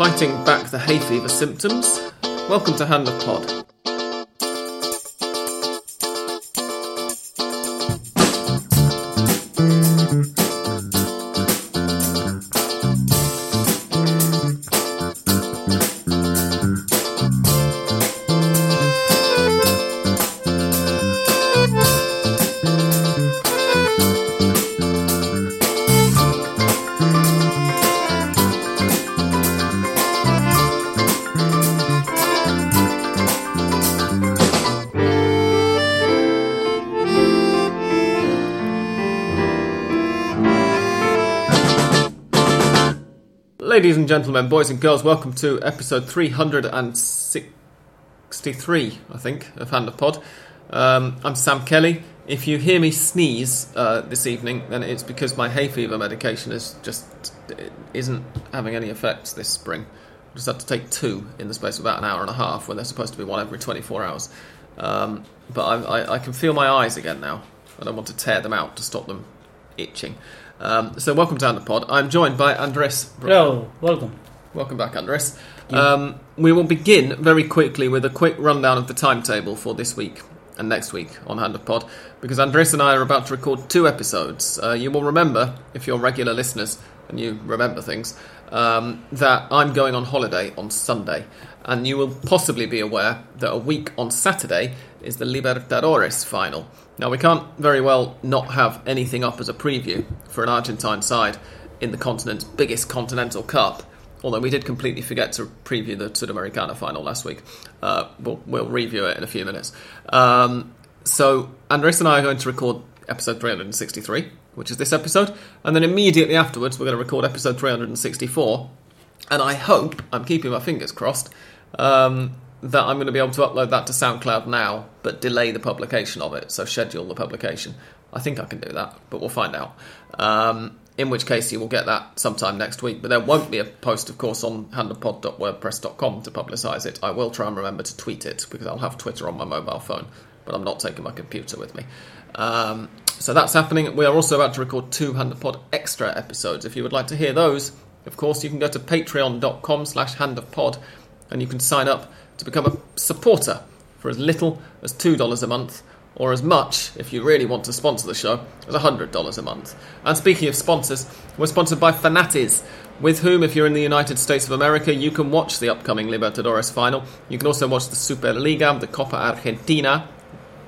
fighting back the hay fever symptoms. Welcome to Hand of Pod. Gentlemen, boys and girls, welcome to episode 363, I think, of Hand of Pod. Um, I'm Sam Kelly. If you hear me sneeze uh, this evening, then it's because my hay fever medication is just isn't having any effects this spring. I just had to take two in the space of about an hour and a half when they're supposed to be one every 24 hours. Um, but I, I, I can feel my eyes again now. I don't want to tear them out to stop them itching. Um, so, welcome to Pod. I'm joined by Andres. Hello, welcome. Welcome back, Andres. Um, we will begin very quickly with a quick rundown of the timetable for this week and next week on Hand of Pod, because Andres and I are about to record two episodes. Uh, you will remember, if you're regular listeners and you remember things, um, that I'm going on holiday on Sunday, and you will possibly be aware that a week on Saturday is the Libertadores final. Now, we can't very well not have anything up as a preview for an Argentine side in the continent's biggest continental cup. Although we did completely forget to preview the Sudamericana final last week. Uh, we'll, we'll review it in a few minutes. Um, so, Andres and I are going to record episode 363, which is this episode, and then immediately afterwards, we're going to record episode 364. And I hope, I'm keeping my fingers crossed, um, that I'm going to be able to upload that to SoundCloud now, but delay the publication of it, so schedule the publication. I think I can do that, but we'll find out. Um, in which case, you will get that sometime next week. But there won't be a post, of course, on handofpod.wordpress.com to publicise it. I will try and remember to tweet it because I'll have Twitter on my mobile phone, but I'm not taking my computer with me. Um, so that's happening. We are also about to record two Hand of Pod extra episodes. If you would like to hear those, of course, you can go to patreon.com slash handofpod and you can sign up to become a supporter for as little as $2 a month or as much, if you really want to sponsor the show, as $100 a month. And speaking of sponsors, we're sponsored by Fanatiz, with whom, if you're in the United States of America, you can watch the upcoming Libertadores final. You can also watch the Superliga, the Copa Argentina,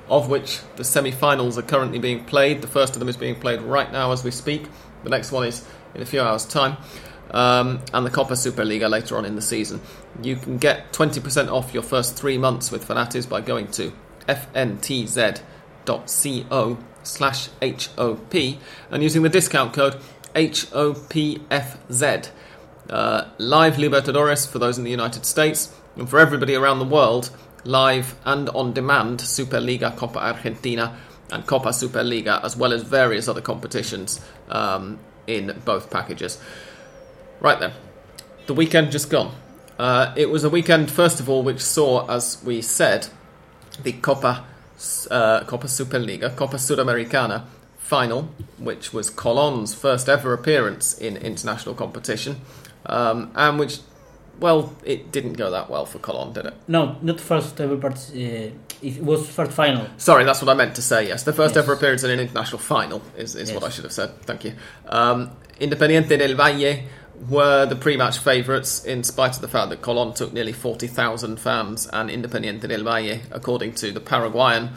of which the semi finals are currently being played. The first of them is being played right now as we speak, the next one is in a few hours' time. Um, and the Copa Superliga later on in the season. You can get 20% off your first three months with Fanatiz by going to fntz.co slash HOP and using the discount code HOPFZ. Uh, live Libertadores for those in the United States and for everybody around the world, live and on demand Superliga, Copa Argentina, and Copa Superliga, as well as various other competitions um, in both packages. Right then, the weekend just gone. Uh, it was a weekend, first of all, which saw, as we said, the Copa uh, Copa Superliga, Copa Sudamericana final, which was Colon's first ever appearance in international competition, um, and which, well, it didn't go that well for Colon, did it? No, not first ever part. Uh, it was first final. Sorry, that's what I meant to say. Yes, the first Yes. ever appearance in an international final is, is what I should have said. Thank you. Um, Independiente del Valle were the pre-match favourites, in spite of the fact that Colon took nearly forty thousand fans, and Independiente del Valle, according to the Paraguayan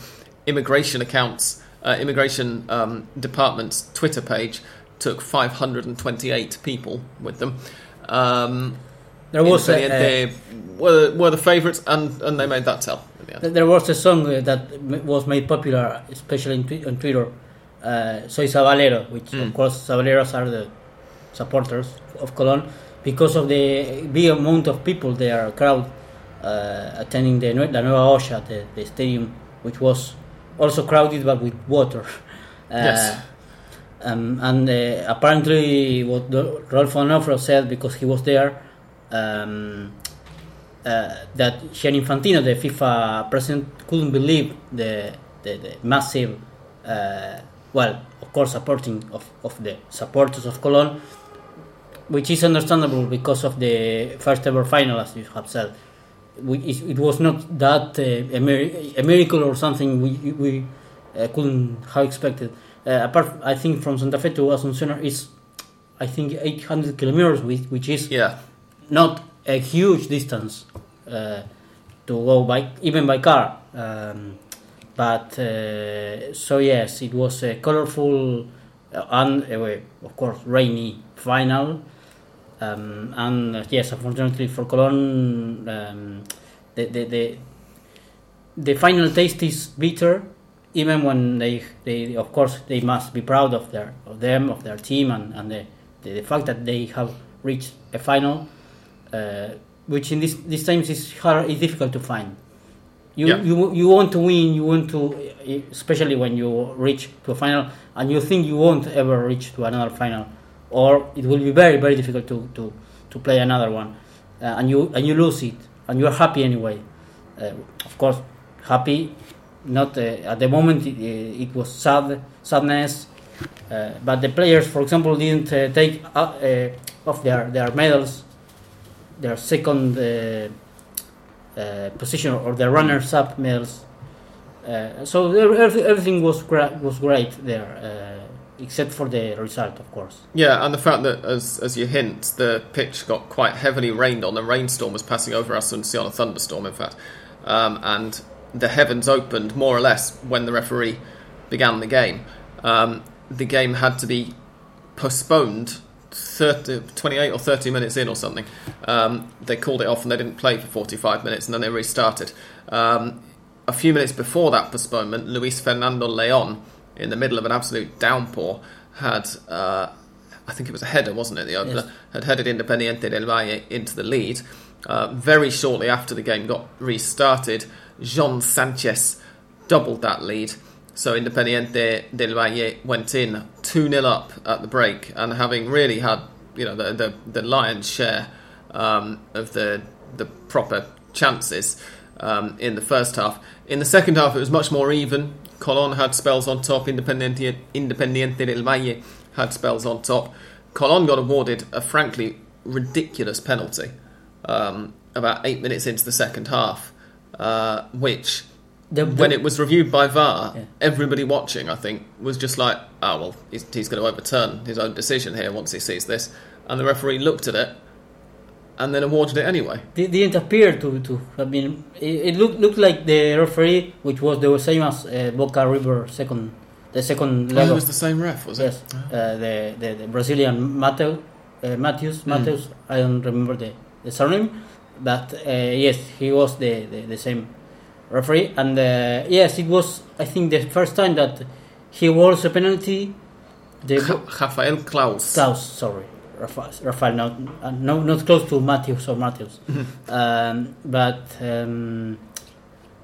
immigration accounts, uh, immigration um, department's Twitter page, took five hundred and twenty-eight people with them. Um, There was a, Independiente were, were the favourites, and, and they made that tell. The uh, there was a song uh, that was made popular, especially on Twitter. Uh, Soy Sabalero, which Mm. of course Sabaleros are the supporters of Colon because of the big amount of people there, a crowd uh, attending the La Nueva Olla, the, the stadium, which was also crowded but with water. Uh, Yes. Um, and uh, apparently, what Rolfo Onofre said because he was there, um, uh, that Gianni Infantino, the FIFA president, couldn't believe the the, the massive, uh, well, of course, supporting of, of the supporters of Colon, which is understandable because of the first ever final, as you have said. We, it was not that uh, a, mir- a, miracle or something we, we uh, couldn't have expected. Uh, apart, I think from Santa Fe to Asuncion is, I think, 800 kilometers, which, which is yeah. not a huge distance uh, to go by, even by car. Um, but uh, so yes, it was a colorful and of course rainy final. Um, and yes, unfortunately for Colon, um, the, the, the the final taste is bitter. Even when they, they of course they must be proud of their of them of their team and, and the, the, the fact that they have reached a final, uh, which in this these times is hard is difficult to find. You, yeah. you you want to win. You want to, especially when you reach to a final, and you think you won't ever reach to another final, or it will be very very difficult to to, to play another one, uh, and you and you lose it, and you are happy anyway. Uh, of course, happy. Not uh, at the moment. It, it, was sad sadness, uh, but the players, for example, didn't uh, take off their their medals, their second uh, position or the runners-up medals. Uh, so everything was gra- was great there, uh, except for the result, of course. Yeah, and the fact that, as as you hint, the pitch got quite heavily rained on. A rainstorm was passing over us, and see on a thunderstorm, in fact, um, and the heavens opened more or less when the referee began the game. Um, the game had to be postponed 30, 28 or 30 minutes in or something, um, they called it off and they didn't play for 45 minutes and then they restarted. Um, a few minutes before that postponement, Luis Fernando Leon, in the middle of an absolute downpour, had, uh, I think it was a header, wasn't it, the opener, yes. had headed Independiente del Valle into the lead. Uh, very shortly after the game got restarted, Jean Sanchez doubled that lead so Independiente del Valle went in 2 0 up at the break and having really had you know the, the, the lion's share um, of the, the proper chances um, in the first half. In the second half, it was much more even. Colon had spells on top, Independiente, Independiente del Valle had spells on top. Colon got awarded a frankly ridiculous penalty um, about eight minutes into the second half, uh, which the, the, when it was reviewed by VAR, yeah. everybody watching, I think, was just like, "Oh well, he's, he's going to overturn his own decision here once he sees this." And the referee looked at it and then awarded it anyway. It didn't appear to to have been. It, it looked looked like the referee, which was the same as uh, Boca River second, the second level. Oh, it was the same ref, was it? Yes, oh. uh, the, the, the Brazilian Mateo, uh, Matthews. Mm. Matthews. I don't remember the, the surname, but uh, yes, he was the, the, the same referee. And uh, yes, it was I think the first time that he was a penalty. The Rafael Claus. Claus, sorry. Rafael, Rafael not, uh, no, not close to Matthews or Matthews. Mm-hmm. um, but um,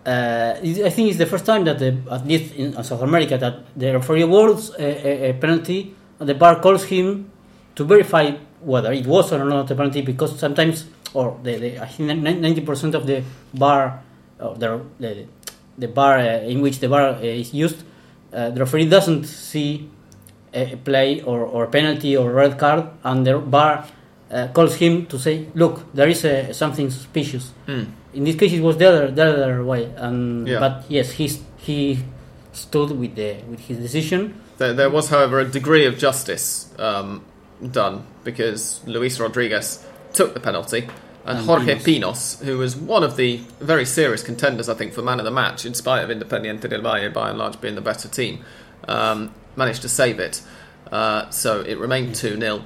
uh, I think it's the first time that, the, at least in South America, that the referee awards a, a, a penalty and the bar calls him to verify whether it was or not a penalty because sometimes, or the, the I think 90% of the bar or the, the, the bar uh, in which the bar uh, is used, uh, the referee doesn't see a play or, or penalty or red card, and the bar uh, calls him to say, "Look, there is a, something suspicious." Mm. In this case, it was the other the other way, and yeah. but yes, he he stood with the with his decision. There, there was, however, a degree of justice um, done because Luis Rodriguez took the penalty and, Jorge Pinos. Pinos. who was one of the very serious contenders, I think, for man of the match, in spite of Independiente del Valle by and large being the better team, um, managed to save it. Uh, so it remained 2 0.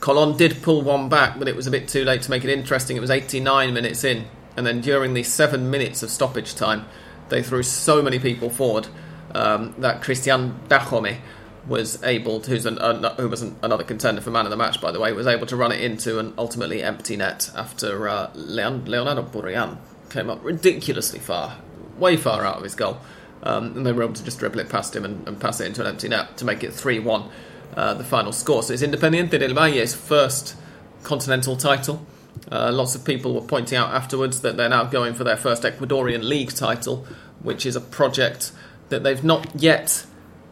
Colon did pull one back, but it was a bit too late to make it interesting. It was 89 minutes in, and then during the seven minutes of stoppage time, they threw so many people forward um, that Cristian Dajome was able to, who's an, uh, who was an, another contender for man of the match, by the way, was able to run it into an ultimately empty net after uh, Leon, Leonardo Burian came up ridiculously far, way far out of his goal. Um, and they were able to just dribble it past him and, and pass it into an empty net to make it 3 1, uh, the final score. So it's Independiente del Valle's first continental title. Uh, lots of people were pointing out afterwards that they're now going for their first Ecuadorian League title, which is a project that they've not yet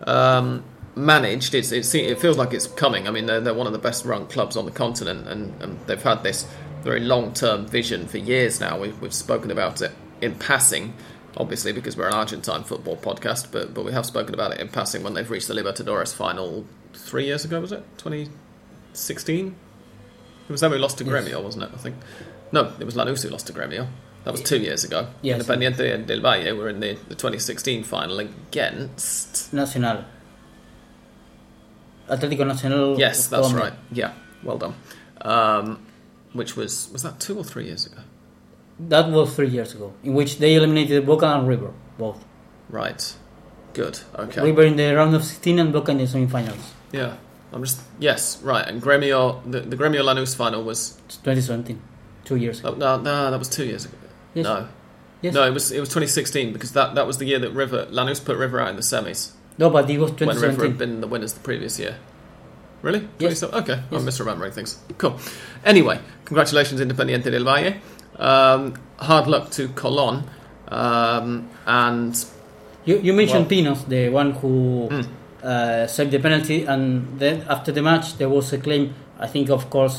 um, managed. It's, it's it feels like it's coming. I mean, they're, they're one of the best run clubs on the continent, and, and they've had this very long term vision for years now. We've, we've spoken about it in passing, obviously because we're an Argentine football podcast, but but we have spoken about it in passing when they've reached the Libertadores final three years ago. Was it 2016? It was then we lost to Yes. Gremio, wasn't it? I think. No, it was Lanús who lost to Gremio. That was two years ago. Yes. Independiente and Del Valle were in the, the 2016 final against. Nacional. Atlético Nacional. Yes, that's Colombia. right. Yeah, well done. Um, which was was that two or three years ago? That was three years ago, in which they eliminated Boca and River, both. Right. Good. Okay. River in the round of 16 and Boca in the semifinals. Yeah. I'm just yes, right. And Gremio, the, the Gremio Lanús final was 2017, two years ago. oh, no, no, that was two years ago. Yes. No, Yes. no, it was it was 2016 because that that was the year that River Lanús put River out in the semis No, but it was 2017. when River had been the winners the previous year. Really? Yes. 27 Okay, I'm misremembering things. Cool. Anyway, congratulations, Independiente del Valle. Um, hard luck to Colon. Um, and You, you mentioned Well- Pinos, the one who Mm. uh, saved the penalty, and then after the match there was a claim. I think, of course,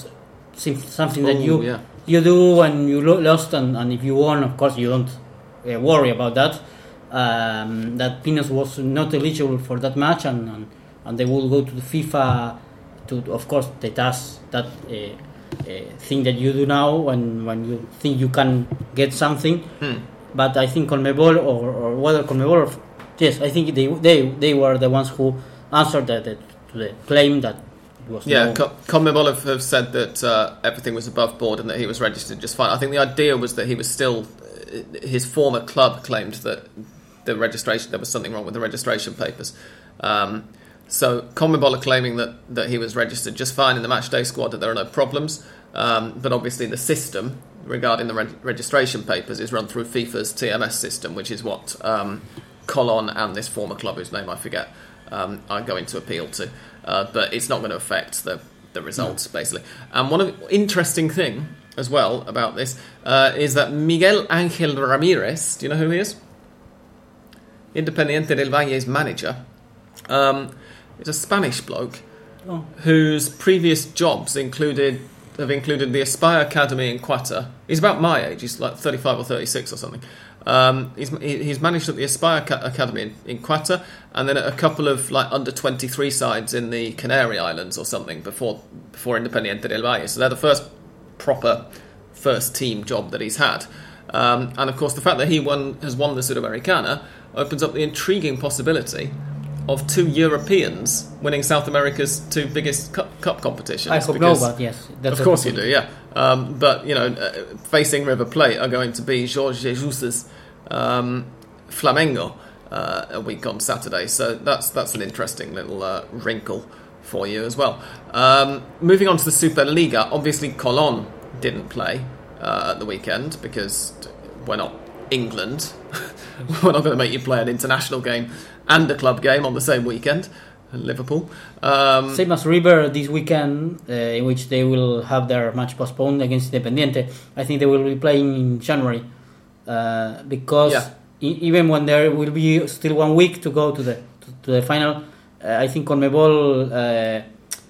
something that Ooh, you yeah. you do when you lo- lost, and, and if you won, of course, you don't uh, worry about that. Um, that Pinos was not eligible for that match, and, and, and they will go to the FIFA to, of course, the task that uh, thing that you do now when when you think you can get something Hmm. but I think Conmebol or, or whether Conmebol, or, yes, I think they they they were the ones who answered the, the, to the claim that was Yeah, no, Co- CONMEBOL have, have said that uh, everything was above board and that he was registered just fine. I think the idea was that he was still, uh, his former club claimed that the registration, there was something wrong with the registration papers. Um, so CONMEBOL are claiming that, that he was registered just fine in the matchday squad, that there are no problems. Um, but obviously the system regarding the reg- registration papers is run through FIFA's TMS system, which is what um, Colon and this former club, whose name I forget, um, are going to appeal to. Uh, but it's not going to affect the, the results, basically. And one of interesting thing as well about this uh, is that Miguel Angel Ramirez, do you know who he is? Independiente del Valle's manager. Um, is a Spanish bloke Oh, whose previous jobs included have included the Aspire Academy in Qatar. He's about my age. He's like 35 or 36 or something. Um, he's, he- he's managed at the Aspire Academy in, in Qatar and then at a couple of like under 23 sides in the Canary Islands or something before before Independiente del Valle. So they're the first proper first team job that he's had. Um, and of course, the fact that he won has won the Sudamericana opens up the intriguing possibility of two Europeans winning South America's two biggest cup, cup competitions. I hope because- no, but yes, of course you do, yeah. Um, but you know, uh, facing River Plate are going to be Jorge Jesus's um, Flamengo uh, a week on Saturday. So that's that's an interesting little uh, wrinkle for you as well. Um, moving on to the Superliga, obviously Colon didn't play uh, at the weekend because we're not England. we're not going to make you play an international game and a club game on the same weekend. Liverpool. Um, Same as River this weekend, uh, in which they will have their match postponed against Independiente. I think they will be playing in January uh, because Yeah. e- even when there will be still one week to go to the to, to the final, uh, I think Conmebol uh,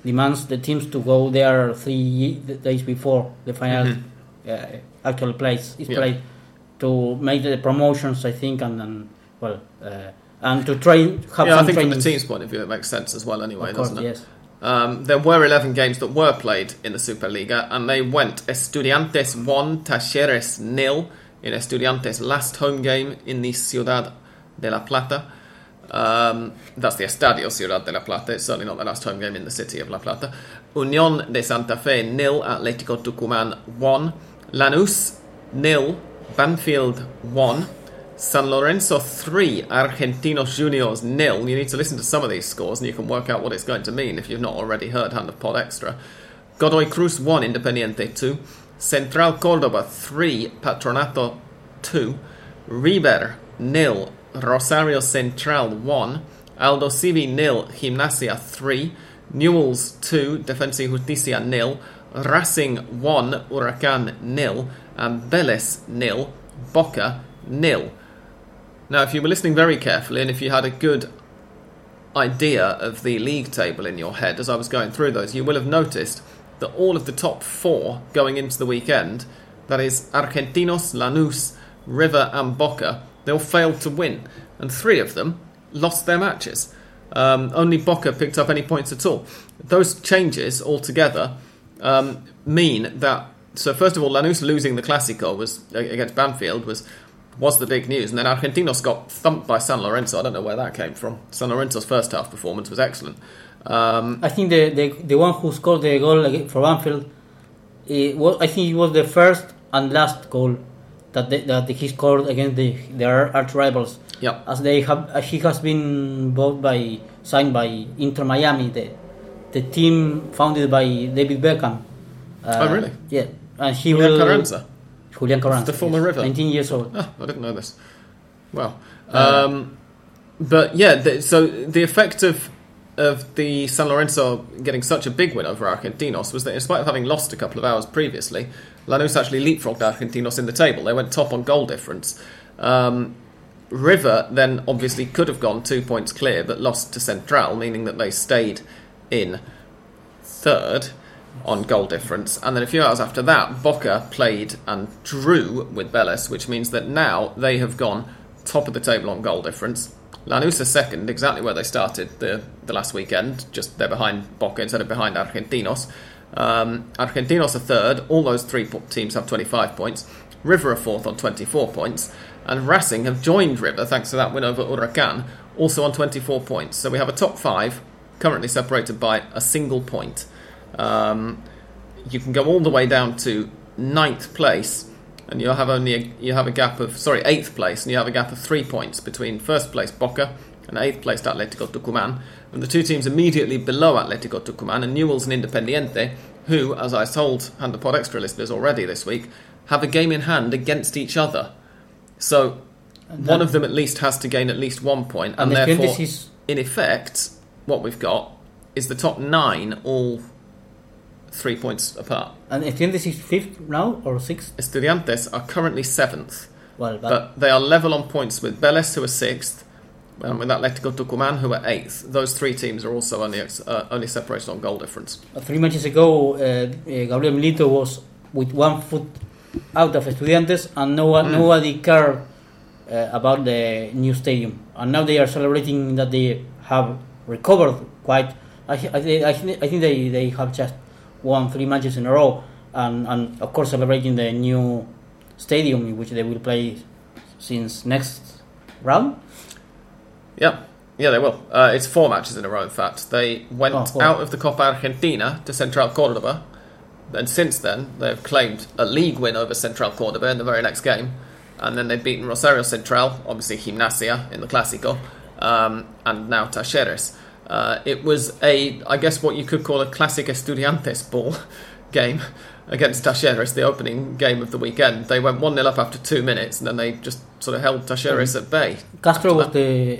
demands the teams to go there three days before the final Mhm. uh, actual place is Yeah. played to make the promotions. I think and, and well. And to train, have yeah, I think from the team's point of view, it makes sense as well. Anyway, course, doesn't it? yes. Um, there were 11 games that were played in the Superliga, and they went Estudiantes 1, Talleres nil in Estudiantes' last home game in the Ciudad de la Plata. Um, that's the Estadio Ciudad de la Plata. It's certainly not the last home game in the city of La Plata. Unión de Santa Fe nil, Atlético Tucumán 1, Lanús nil, Banfield 1, San Lorenzo 3, Argentinos Juniors nil. You need to listen to some of these scores and you can work out what it's going to mean if you've not already heard Hand of Pod Extra. Godoy Cruz 1, Independiente 2, Central Córdoba 3, Patronato 2, River nil, Rosario Central 1, Aldosivi nil, Gimnasia 3, Newells 2, Defensa y Justicia nil, Racing 1, Huracan nil, and Vélez nil, Boca nil. Now, if you were listening very carefully and if you had a good idea of the league table in your head as I was going through those, you will have noticed that all of the top four going into the weekend, that is Argentinos, Lanús, River, and Boca, they all failed to win, and three of them lost their matches. Um, only Boca picked up any points at all. Those changes altogether um, mean that. So first of all, Lanús losing the Clásico was against Banfield was was the big news, and then Argentinos got thumped by San Lorenzo. I don't know where that came from. San Lorenzo's first half performance was excellent. Um, I think the, the the one who scored the goal for Banfield, it was, I think it was the first and last goal that they, that he scored against the their arch rivals. yeah, As they have, as he has been bought by signed by Inter Miami, the the team founded by David Beckham. Uh, Oh, really? Yeah, and he will. Carranza. Julian Carranza, The former yes, River. 19 years old. Ah, I didn't know this. Well, Uh, um, but yeah, the, so the effect of of the San Lorenzo getting such a big win over Argentinos was that, in spite of having lost a couple of hours previously, Lanús actually leapfrogged Argentinos in the table. They went top on goal difference. Um, River then obviously could have gone two points clear, but lost to Central, meaning that they stayed in third on goal difference. And then a few hours after that, Boca played and drew with Vélez, which means that now they have gone top of the table on goal difference. Lanús are second, exactly where they started the, the last weekend. Just they're behind Boca instead of behind Argentinos. Um, Argentinos are third. All those three teams have 25 points. River are fourth on 24 points. And Racing have joined River thanks to that win over Huracan, also on 24 points. So we have a top five currently separated by a single point. Um, you can go all the way down to ninth place, and you'll have only a, you have a gap of sorry eighth place, and you have a gap of three points between first place Boca and eighth place Atletico Tucumán, and the two teams immediately below Atletico Tucumán and Newell's and Independiente, who, as I told Hand the Pod Extra listeners already this week, have a game in hand against each other. So And one of them at least has to gain at least one point, and, And therefore, is in effect, what we've got is the top nine all three points apart. and Estudiantes is fifth now or sixth. Estudiantes are currently seventh, Well, but, but they are level on points with Vélez, who are sixth, and with Atletico Tucumán, who are eighth. Those three teams are also only uh, only separated on goal difference. three matches ago, uh, uh, Gabriel Milito was with one foot out of Estudiantes, and no one, Mm. nobody cared uh, about the new stadium. And now they are celebrating that they have recovered quite. I, I, I, think, I think they, they have just won three matches in a row, and, and of course celebrating the new stadium in which they will play since next round. Yeah, yeah, they will. Uh, it's four matches in a row. In fact, they went Oh, out of the Copa Argentina to Central Cordoba, and since then they've claimed a league win over Central Cordoba in the very next game, and then they've beaten Rosario Central, obviously Gimnasia in the Clásico, um, and now Talleres. Uh, it was a, I guess, what you could call a classic Estudiantes ball game against Talleres, the opening game of the weekend. They went 1 0 up after two minutes, and then they just sort of held Talleres at bay. Castro was the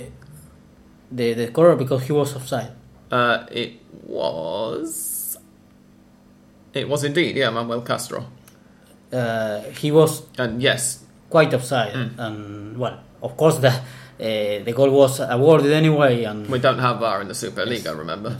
the the scorer because he was offside. Uh, it was. It was indeed, yeah, Manuel Castro. Uh, he was And yes, quite offside, Mm. and well, of course the the goal was awarded anyway, and we don't have VAR in the Super Superliga, remember?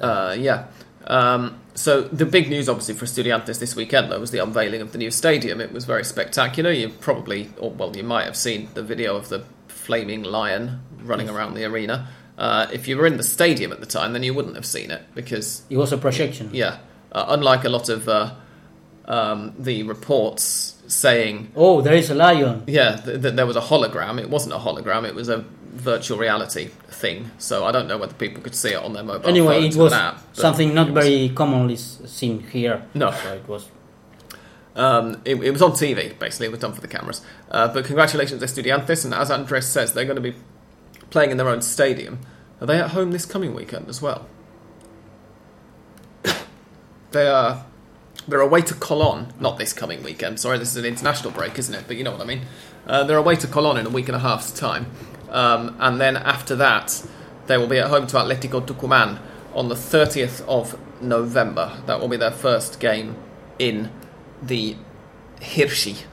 Uh, yeah. Um, so the big news, obviously, for Estudiantes this weekend, though, was the unveiling of the new stadium. It was very spectacular. You probably, or well, you might have seen the video of the flaming lion running around the arena. Uh, if you were in the stadium at the time, then you wouldn't have seen it because it was a projection. Yeah, uh, unlike a lot of uh, um, the reports saying, Oh, there is a lion. yeah, th- th- there was a hologram. It wasn't a hologram; it was a virtual reality thing. So I don't know whether people could see it on their mobile anyway, it was something not was- very commonly seen here. No. so it was. Um, it, it was on TV, basically. It was done for the cameras. Uh, but congratulations, Estudiantes, and as Andres says, they're going to be playing in their own stadium. Are they at home this coming weekend as well? they are. They're away to Colon, not this coming weekend. Sorry, this is an international break, isn't it? But you know what I mean. Uh, they're away to Colon in a week and a half's time, um, and then after that, they will be at home to Atletico Tucumán on the 30th of November. That will be their first game in the Hirschi,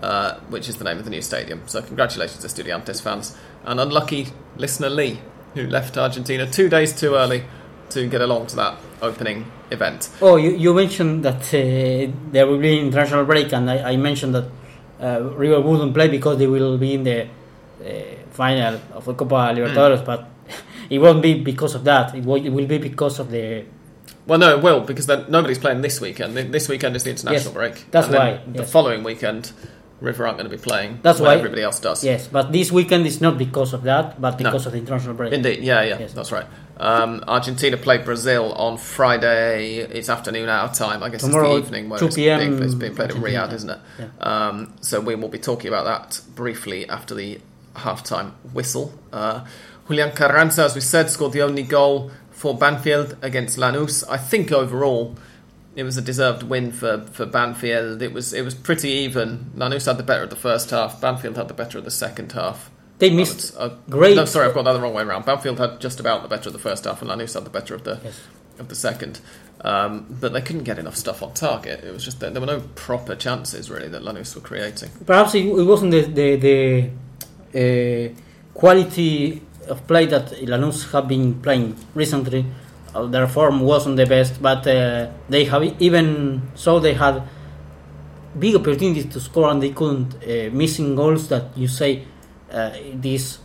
uh, which is the name of the new stadium. So congratulations, to Estudiantes fans, and unlucky listener Lee, who left Argentina two days too early to get along to that opening event. Oh, you, you mentioned that uh, there will be an international break, and I, I mentioned that uh, River wouldn't play because they will be in the uh, final of the Copa Libertadores, but it won't be because of that. It will, it will be because of the. Well, no, it will because then nobody's playing this weekend. This weekend is the international Yes, break. that's why, The yes. following weekend, River aren't going to be playing. That's why- everybody else does. Yes, but this weekend is not because of that, but No. because of the international break. Indeed, yeah, yeah, Yes. that's right. Um, Argentina play Brazil on Friday. It's afternoon our time. I guess Tomorrow, it's the evening where 2 it's p.m. being, it's being played in Riyadh, isn't it? Yeah. Um, so we will be talking about that briefly after the halftime whistle. Uh, Julian Carranza, as we said, scored the only goal for Banfield against Lanús. I think overall it was a deserved win for, for Banfield. It was it was pretty even. Lanús had the better of the first half. Banfield had the better of the second half. They missed s- uh, great- No, sorry, I've got that the wrong way around. Banfield had just about the better of the first half, and Lanús had the better of the Yes. of the second. Um, but they couldn't get enough stuff on target. It was just that there were no proper chances really that Lanús were creating. Perhaps it, it wasn't the the, the uh, quality of play that Lanús have been playing recently. Uh, their form wasn't the best, but uh, they have even so they had big opportunities to score and they couldn't. Uh, missing goals that you say it is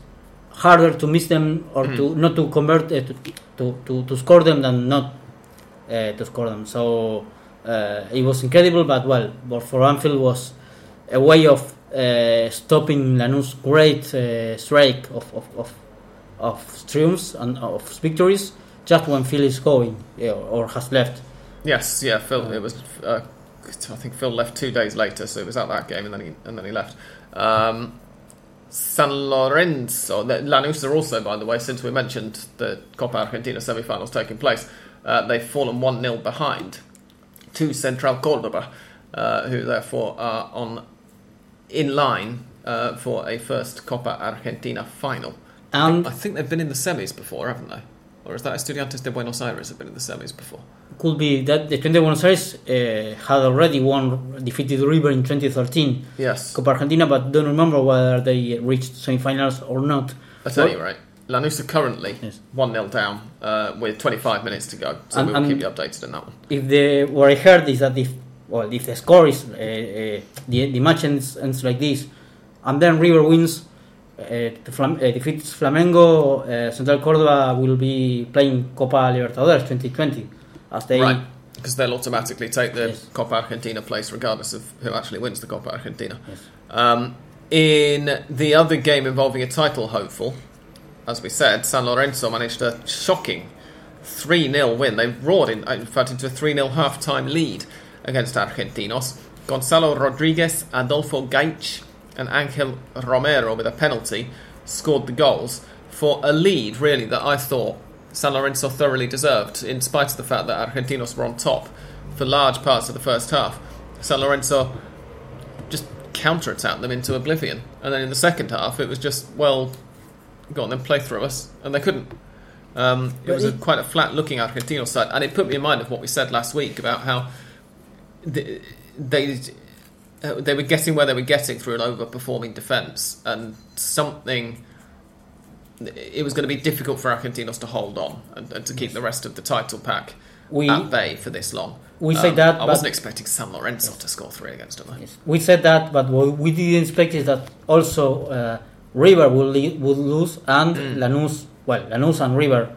harder to miss them or to not to convert uh, to, to, to to score them than not uh, to score them. So uh, it was incredible, but well, but for Banfield was a way of uh, stopping Lanús' great uh, streak of, of, of, of triumphs and of victories just when Phil is going uh, or has left. Yes, yeah, Phil. It was. Uh, I think Phil left two days later, so it was at that game, and then he and then he left. Um, San Lorenzo, the- Lanús are also, by the way, since we mentioned the Copa Argentina semi-finals taking place, uh, they've fallen one 0 behind to Central Cordoba, uh, who therefore are on in line uh, for a first Copa Argentina final. And I think they've been in the semis before, haven't they? Or is that Estudiantes de Buenos Aires have been in the semis before? Could be that the 20 Buenos Aires uh, had already won, defeated River in 2013 Yes. Copa Argentina, but don't remember whether they reached semifinals or not. At any rate, Lanús are currently Yes. 1 0 down uh, with 25 minutes to go. So And- we'll and- keep you updated on that one. if the what I heard is that if well if the score is uh, uh, the the match ends, ends like this, and then River wins, uh, Flam- uh, defeats Flamengo, uh, Central Córdoba will be playing Copa Libertadores 2020 as they Right. Because they'll automatically take the Yes. Copa Argentina place regardless of who actually wins the Copa Argentina. Yes. Um, in the other game involving a title hopeful, as we said, San Lorenzo managed a shocking 3 0 win. They roared, in, in fact, into a 3 0 half time lead against Argentinos. Gonzalo Rodriguez, Adolfo Gaich, and Angel Romero with a penalty scored the goals for a lead, really, that I thought San Lorenzo thoroughly deserved, in spite of the fact that Argentinos were on top for large parts of the first half. San Lorenzo just counterattacked them into oblivion. And then in the second half, it was just, well, go on then, play through us. And they couldn't. Um, it was a, quite a flat looking Argentino side. And it put me in mind of what we said last week about how they, they, uh, they were getting where they were getting through an overperforming defence. And something. It was going to be difficult for Argentinos to hold on and, and to keep the rest of the title pack We- at bay for this long. We say that, I wasn't expecting San Lorenzo to score three against them. Yes. We said that, but what we didn't expect is that also uh, River would, will lose and Mm. Lanús, well, Lanús and River,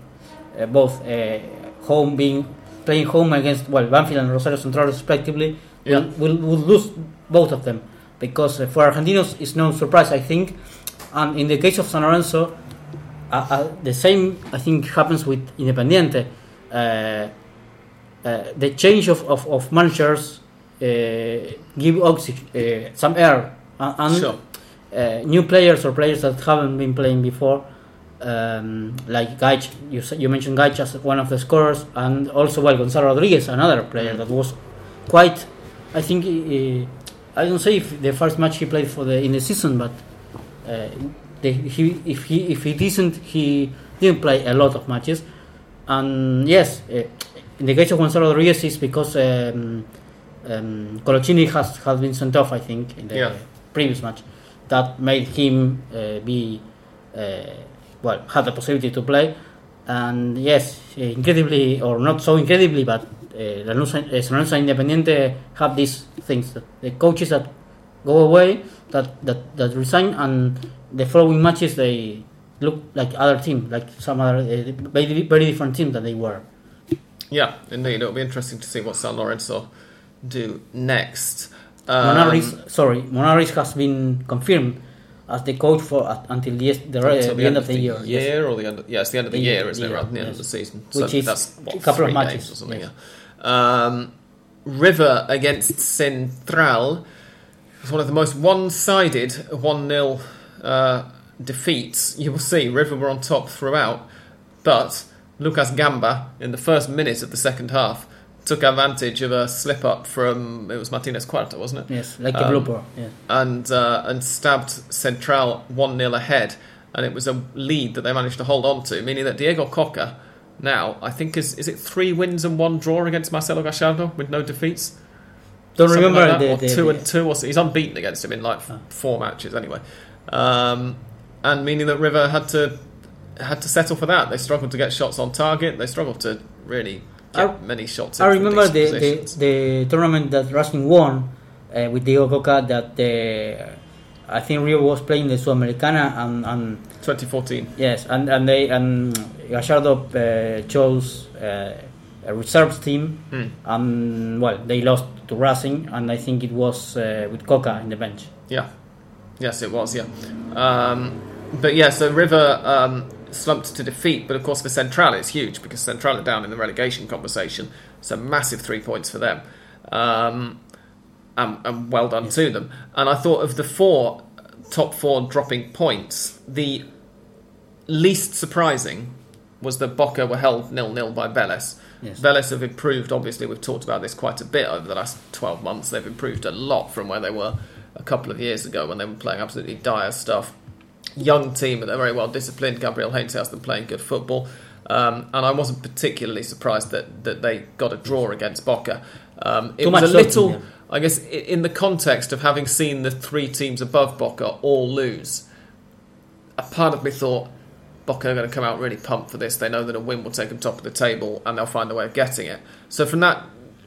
uh, both uh, home being playing home against well Banfield and Rosario Central respectively, Yeah. will, will will lose both of them because uh, for Argentinos it's no surprise I think, and in the case of San Lorenzo, the same I think happens with Independiente. Uh, uh, the change of, of, of managers uh, give oxygen, uh, some air, and, and Sure. uh, new players or players that haven't been playing before, um, like Gaich, you, you mentioned Gaich as one of the scorers, and also well Gonzalo Rodriguez, another player that was quite, I think, uh, I don't say if the first match he played for the in the season, but uh, the, he if he if he didn't he didn't play a lot of matches, and yes, uh, in the case of Gonzalo Rodriguez, it's because um, um, Coloccini has has been sent off, I think, in the Yeah. previous match, that made him uh, be uh, well had the possibility to play, and yes, incredibly or not so incredibly, but uh, Lanús, uh, Independiente have these things. The coaches that go away, that that that resign, and the following matches they look like other team, like some other uh, very very different team that they were. Yeah, indeed. It'll be interesting to see what San Lorenzo do next. Um, Monarriz, sorry, Monarriz has been confirmed as the coach for uh, until the, the, uh, until the, end of the year. year yes. or the end. Yeah, it's the end of the, The year, year, isn't it? Rather than the end of the season. Which so is that's what, a couple of matches, or something. yes. Yeah. Um, River against Central was one of the most one-sided one 0 uh, defeats you will see. River were on top throughout, but Lucas Gamba in the first minute of the second half took advantage of a slip up from it was Martinez Quarta, wasn't it? Yes, like a Um, blooper. Yeah. and uh, and stabbed Central one 0 ahead, and it was a lead that they managed to hold on to, meaning that Diego Cocca now I think is is it three wins and one draw against Marcelo Gallardo with no defeats. Don't Something remember like that, the, or the, two the- and two, or so- he's unbeaten against him in like Ah. four matches anyway, um, and meaning that River had to had to settle for that. They struggled to get shots on target. They struggled to really get I- many shots. I remember the, the, the tournament that Racing won uh, with Diego Cocca that uh, I think Rio was playing the Sudamericana and, and 2014. yes and, and they and Gallardo uh, chose uh, a reserves team Hmm. and well they lost to Racing and I think it was uh, with Cocca in the bench. Yeah. Yes, it was. Yeah. Um, but yeah, so River um, slumped to defeat, but of course for Central it's huge because Central are down in the relegation conversation. So massive three points for them, um, and, and well done to them. And I thought of the four top four dropping points, the least surprising was that Boca were held nil nil by Vélez. Yes. Vélez have improved. Obviously, we've talked about this quite a bit over the last twelve months. They've improved a lot from where they were a couple of years ago when they were playing absolutely dire stuff. Young team, but they're very well disciplined. Gabriel has them playing good football, um, and I wasn't particularly surprised that that they got a draw against Boca. Um, it Too was a little, I guess, in the context of having seen the three teams above Boca all lose. A part of me thought Boca are going to come out really pumped for this. They know that a win will take them top of the table and they'll find a way of getting it. So, from that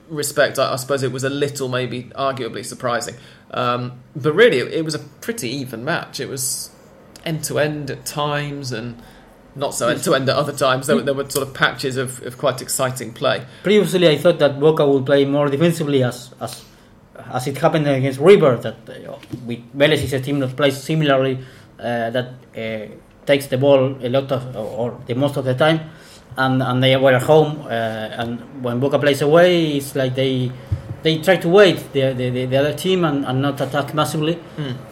respect, I, I suppose it was a little, maybe arguably surprising. Um, but really, it, it was a pretty even match. It was end to end at times and not so end to end at other times. There, were- there were sort of patches of, of quite exciting play. Previously, I thought that Boca would play more defensively, as as as it happened against River. That uh, with Vélez is a team that plays similarly, uh, that uh, takes the ball a lot of or the most of the time, and and they were at home. Uh, and when Boca plays away, it's like they they try to wait the the, the, the other team and, and not attack massively.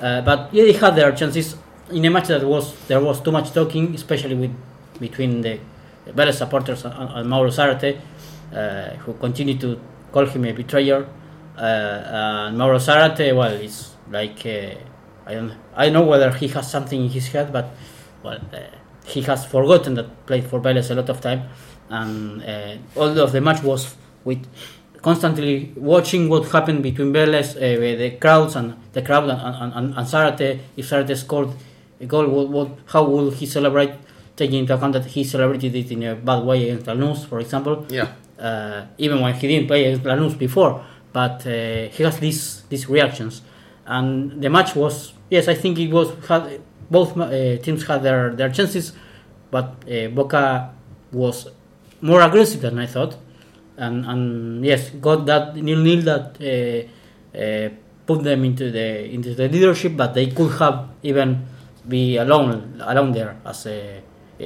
Uh, but yeah, they had their chances in a match that was there was too much talking, especially with between the Vélez supporters and, and Mauro Zárate, uh, who continue to call him a betrayer. Uh, and Mauro Zárate, well, it's like uh, I don't I don't know whether he has something in his head, but well, uh, he has forgotten that played for Vélez a lot of time, and uh, all of the match was with constantly watching what happened between Vélez, uh, with the crowds and the crowd and, and, and, and Zárate. If Zárate scored a goal, what, what, how will he celebrate? Taking into account that he celebrated it in a bad way against Lanús, for example, Yeah. uh, even when he didn't play against Lanús before. But uh, he has these these reactions, and the match was yes, I think it was had both uh, teams had their, their chances, but uh, Boca was more aggressive than I thought, and and yes, got that nil nil that uh, uh, put them into the into the leadership, but they could have even be alone alone there as a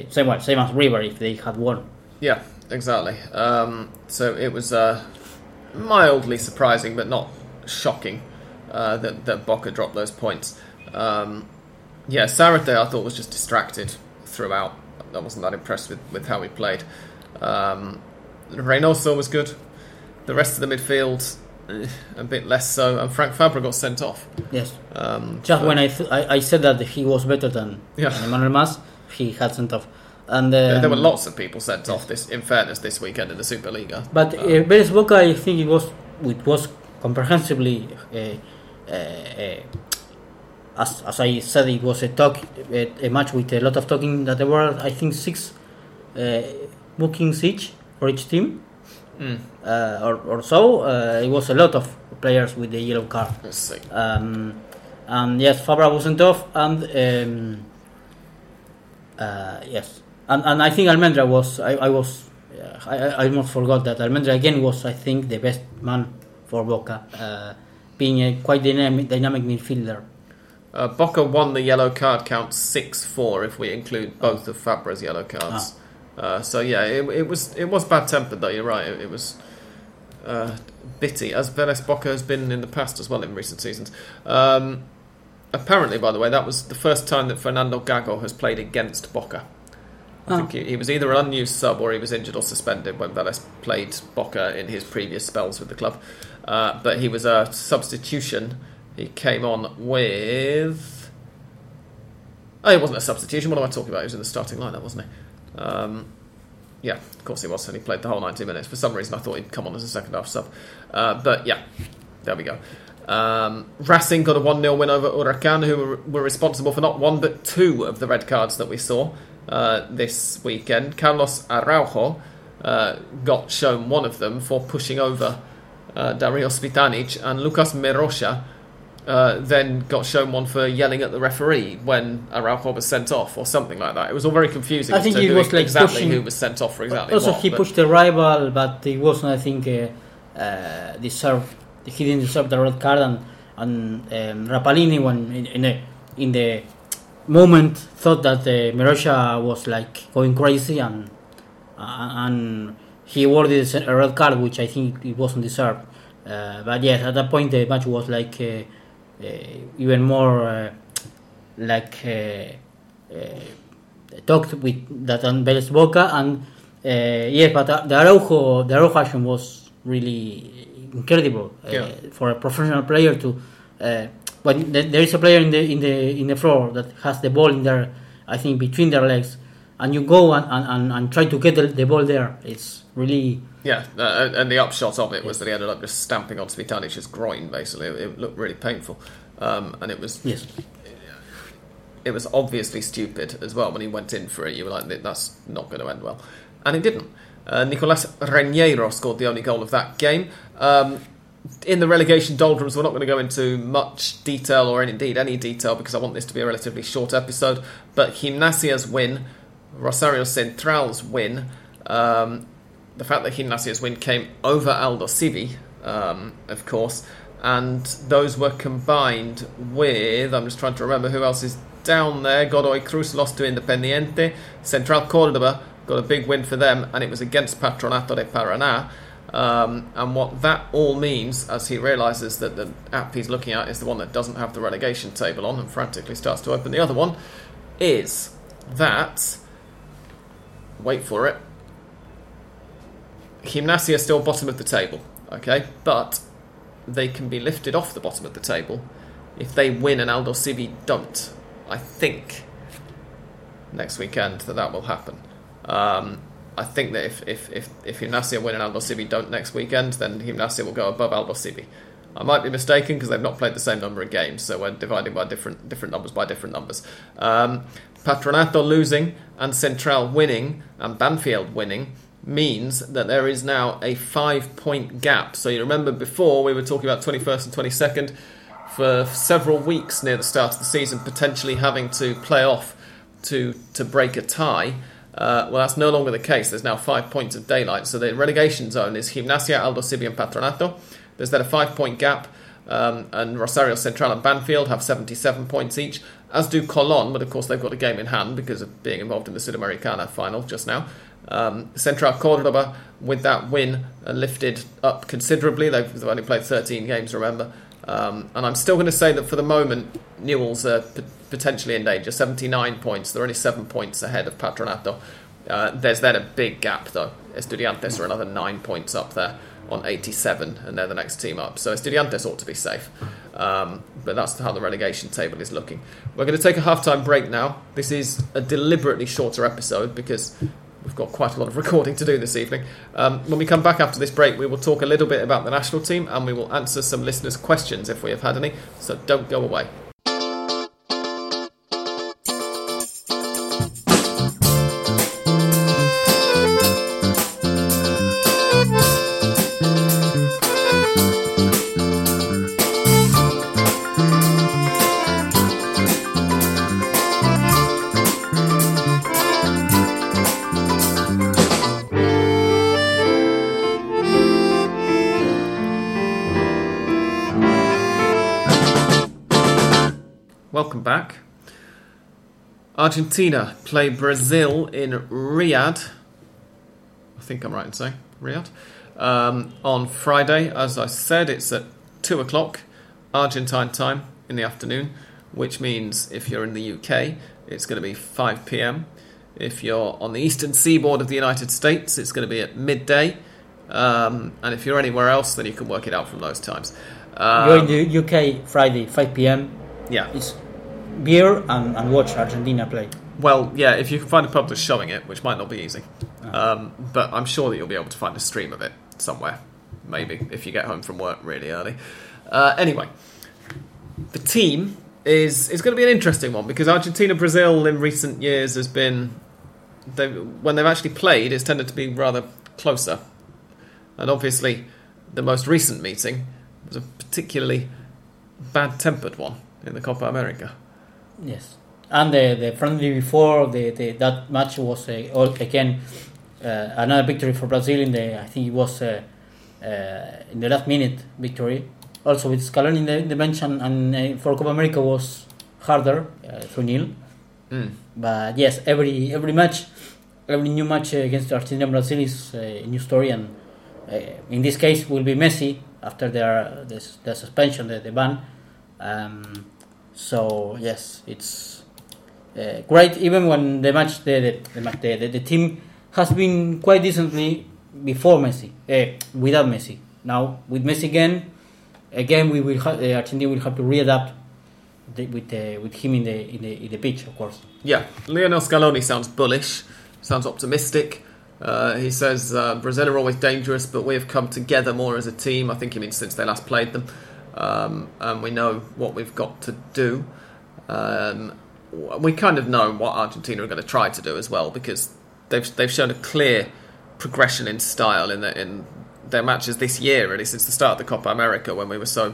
same well, same as River if they had won. Yeah, exactly. Um, so it was uh, mildly surprising, but not shocking uh, that, that Boca dropped those points. Um, yeah, Zárate I thought was just distracted throughout. I wasn't that impressed with, with how he played. Um, Reynoso was good. The rest of the midfield, eh, a bit less so. And Frank Fabra got sent off. Yes, Um, just but- when I, th- I I said that he was better than Yeah. than Emmanuel Mas, he had sent off, and um, there were lots of people sent off. This, in fairness, this weekend in the Superliga. But uh, Vélez Boca, I think it was it was comprehensively uh, uh, uh, as, as I said, it was a talk a, a match with a lot of talking. That there were, I think, six uh, bookings each for each team, Mm. uh, or, or so. Uh, it was a lot of players with the yellow card. Um, and yes, Fabra wasn't off, and um, uh, yes, and, and I think Almendra was. I, I was. Uh, I, I almost forgot that Almendra again was. I think the best man for Boca, uh, being a quite dynamic, dynamic midfielder. Uh, Boca won the yellow card count 6 4 if we include both of Fabra's yellow cards. Uh, so, yeah, it, it was it was bad tempered, though, you're right. It, it was uh, bitty, as Vélez Boca has been in the past as well in recent seasons. Um, apparently, by the way, that was the first time that Fernando Gago has played against Boca. I Oh. think he, he was either an unused sub or he was injured or suspended when Vélez played Boca in his previous spells with the club. Uh, but he was a substitution. He came on with. Oh, it wasn't a substitution. What am I talking about? He was in the starting lineup, wasn't he? Um, yeah, of course he was, and he played the whole 90 minutes. For some reason, I thought he'd come on as a second half sub. Uh, but yeah, there we go. Um, Racing got a 1 0 win over Huracan, who were, were responsible for not one but two of the red cards that we saw uh, this weekend. Carlos Araujo uh, got shown one of them for pushing over uh, Dario Cvitanich, and Lucas Merolla uh, then got shown one for yelling at the referee when Araujo was sent off, or something like that. It was all very confusing I think who was like exactly pushing- who was sent off for exactly also, what. he but- pushed the rival, but he wasn't. I think uh, uh, deserved. He didn't deserve the red card, and and um, Rapallini, when in, in the in the moment, thought that uh, Merolla was like going crazy, and uh, and he awarded a red card, which I think it wasn't deserved. Uh, but yes, at that point the match was like uh, even more uh, like uh, uh, talked with that on Vélez Boca and uh, yes, but uh, the Araujo the Araujo action was really incredible uh, Yeah. for a professional player to uh, when th- there is a player in the in the in the floor that has the ball in their I think between their legs and you go and, and, and, and try to get the, the ball there it's really Yeah, uh, and the upshot of it was that he ended up just stamping on Cvitanich's groin. Basically, it, it looked really painful, um, and it was yes it was obviously stupid as well when he went in for it. You were like, that's not going to end well, and it didn't. Uh, Nicolas Reniero scored the only goal of that game. Um, in the relegation doldrums, we're not going to go into much detail or indeed any detail because I want this to be a relatively short episode. But Gimnasia's win, Rosario Central's win, um, the fact that Gimnasia's win came over Aldosivi, um, of course, and those were combined with, I'm just trying to remember who else is down there. Godoy Cruz lost to Independiente. Central Cordoba got a big win for them, and it was against Patronato de Paraná. Um, and what that all means, as he realises that the app he's looking at is the one that doesn't have the relegation table on and frantically starts to open the other one, is that, wait for it, Gimnasia is still bottom of the table, okay? But they can be lifted off the bottom of the table if they win and Aldosivi don't. I think next weekend that that will happen. Um, I think that if if if, if Gimnasia win and Aldosivi don't next weekend, then Gimnasia will go above Aldosivi. I might be mistaken because they've not played the same number of games, so we're dividing by different different numbers by different numbers. Um, Patronato losing and Central winning and Banfield winning means that there is now a five point gap. So you remember before we were talking about 21st and 22nd for several weeks near the start of the season, potentially having to play off to to break a tie. Uh, well, that's no longer the case. There's now five points of daylight. So the relegation zone is Gimnasia, Aldosivi, and Patronato. There's then a five point gap, um, and Rosario Central and Banfield have 77 points each, as do Colon, but of course they've got a game in hand because of being involved in the Sudamericana final just now. Um, Central Cordoba, with that win, are lifted up considerably. They've, only played 13 games, remember. Um, and I'm still going to say that for the moment, Newell's are p- potentially in danger. 79 points. They're only seven points ahead of Patronato. Uh, there's then a big gap, though. Estudiantes are another nine points up there on 87, and they're the next team up. So Estudiantes ought to be safe. Um, but that's how the relegation table is looking. We're going to take a half-time break now. This is a deliberately shorter episode because we've got quite a lot of recording to do this evening. Um, when we come back after this break, we will talk a little bit about the national team and we will answer some listeners' questions if we have had any. So don't go away. Argentina play Brazil in Riyadh. I think I'm right in saying Riyadh. Um, on Friday, as I said, it's at 2 o'clock Argentine time in the afternoon, which means if you're in the UK, it's going to be 5 pm. If you're on the eastern seaboard of the United States, it's going to be at midday. Um, and if you're anywhere else, then you can work it out from those times. Um, You're in the UK Friday, 5 p.m. yeah. It's beer and, and watch Argentina play. Well, yeah, if you can find a pub that's showing it, which might not be easy. Um, but I'm sure that you'll be able to find a stream of it somewhere. Maybe, if you get home from work really early. Uh, anyway, the team is, is going to be an interesting one because Argentina Brazil in recent years has been. They, when they've actually played, it's tended to be rather closer. And obviously, the most recent meeting was a particularly bad tempered one in the Copa America. Yes. And the, the friendly before the, the that match was uh, all, again uh, another victory for Brazil in the I think it was uh, uh, in the last minute victory. Also with Scaloni in the, in the bench and, and uh, for Copa America was harder uh, through nil. Mm. But yes, every every match, every new match against Argentina and Brazil is a new story, and uh, in this case will be Messi after their the, the suspension, the, the ban. Um, so yes, it's uh, great. Even when the match, the the, match- the, the, the team has been quite decently before Messi, uh, without Messi. Now with Messi again, again we will have, uh, Argentina will have to readapt the, with uh, with him in the in the in the pitch, of course. Yeah, Lionel Scaloni sounds bullish, sounds optimistic. Uh, he says uh, Brazil are always dangerous, but we have come together more as a team. I think he means since they last played them, um, and we know what we've got to do. Um, we kind of know what Argentina are going to try to do as well because they've they've shown a clear progression in style in the, in their matches this year, really since the start of the Copa America when we were so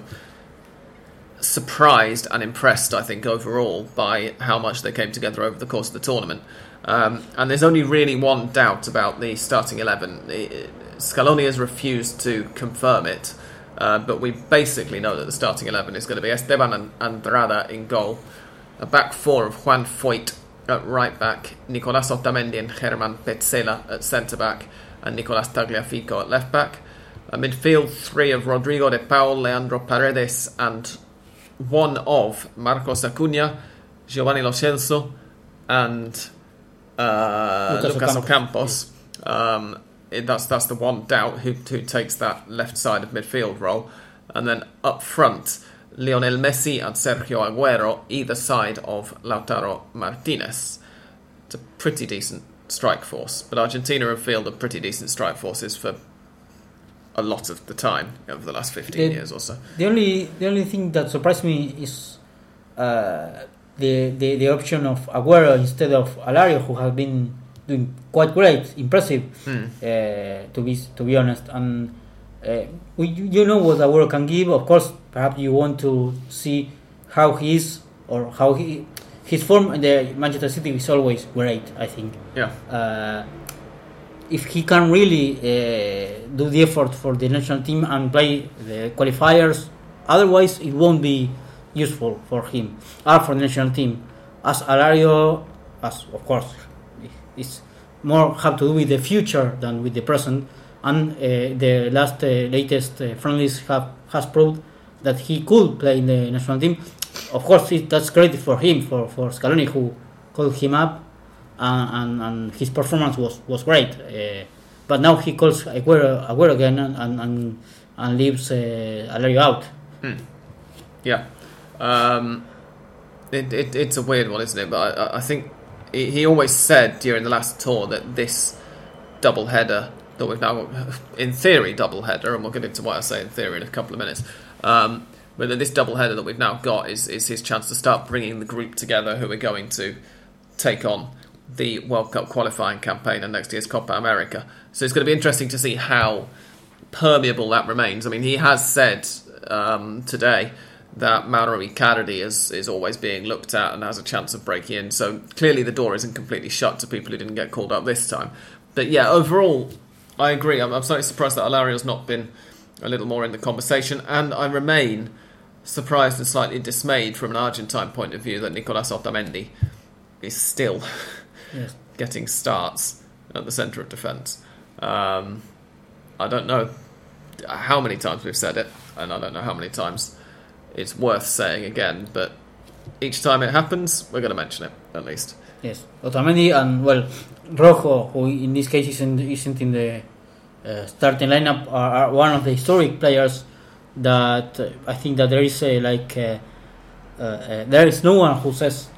surprised and impressed, I think, overall by how much they came together over the course of the tournament. Um, and there's only really one doubt about the starting 11. The- Scaloni has refused to confirm it, uh, but we basically know that the starting 11 is going to be Esteban and Andrada in goal, a back four of Juan Foyth at right back, Nicolas Otamendi and German Pezzella at centre back, and Nicolas Tagliafico at left back. A midfield three of Rodrigo de Paul, Leandro Paredes, and one of Marcos Acuna, Giovanni Lo Celso, and uh, Lucas Lucas, Ocampos. Ocampos. Um, that's that's the one doubt who who takes that left side of midfield role, and then up front, Lionel Messi and Sergio Aguero, either side of Lautaro Martinez. It's a pretty decent strike force, but Argentina have fielded pretty decent strike forces for a lot of the time over the last fifteen The- years or so. The only the only thing that surprised me is uh, the, the the option of Aguero instead of Alario, who has been doing quite great, impressive, Hmm. uh, to be to be honest. And uh, we, you know what the world can give. Of course, perhaps you want to see how he is or how he his form in the Manchester City is always great. I think Yeah. uh, if he can really uh, do the effort for the national team and play the qualifiers, otherwise it won't be useful for him or for the national team. As Alario, as of course, it's more have to do with the future than with the present. And uh, the last uh, latest uh, friendlies have has proved that he could play in the national team. Of course, it, that's great for him, for for Scaloni, who called him up and, and, and his performance was, was great. Uh, but now he calls Aguero, Aguero again and, and, and, leaves uh, Alario out. Yeah. Um, it, it, it's a weird one, isn't it? But I, I think he, always said during the last tour that this double header that we've now, in theory, double header, and we'll get into what I say in theory in a couple of minutes. Um, but that this double header that we've now got is, is his chance to start bringing the group together who are going to take on the World Cup qualifying campaign and next year's Copa America. So it's going to be interesting to see how permeable that remains. I mean, he has said um, today that Mauro Icardi is, is always being looked at and has a chance of breaking in. So clearly the door isn't completely shut to people who didn't get called up this time. But yeah, overall, I agree. I'm, I'm slightly surprised that Alario's not been a little more in the conversation, and I remain surprised and slightly dismayed from an Argentine point of view that Nicolas Otamendi is still Yes. getting starts at the centre of defence. Um, I don't know how many times we've said it, and I don't know how many times it's worth saying again, but each time it happens, we're going to mention it at least. Yes, Otamendi and well, Rojo, who in this case isn't isn't in the uh, starting lineup, are, are one of the historic players that uh, I think that there is a like uh, uh, uh, there is no one who says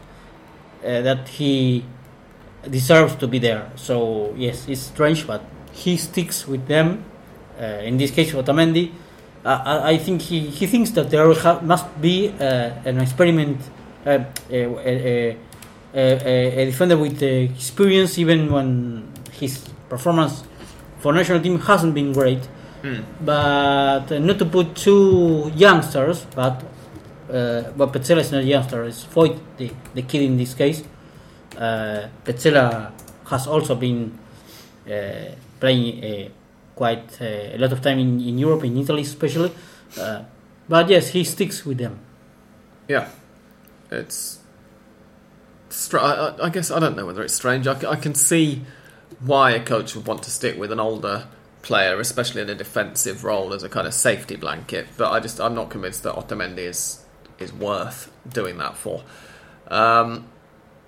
uh, that he deserves to be there. So yes, it's strange, but he sticks with them. In this case, Otamendi. I, I- think he, he thinks that there ha- must be uh, an experiment, uh, a, a, defender with uh, experience, even when his performance for national team hasn't been great. But uh, not to put two youngsters, but uh, but Pezzella is not a youngster. It's Foyth, the, the kid in this case. Uh, Pezzella has also been uh, playing uh, quite uh, a lot of time in, in Europe, in Italy especially. Uh, but yes, he sticks with them. Yeah, it's. I, I- I guess I don't know whether it's strange. I can see why a coach would want to stick with an older player, especially in a defensive role as a kind of safety blanket. But I just I'm not convinced that Otamendi is is worth doing that for. Um,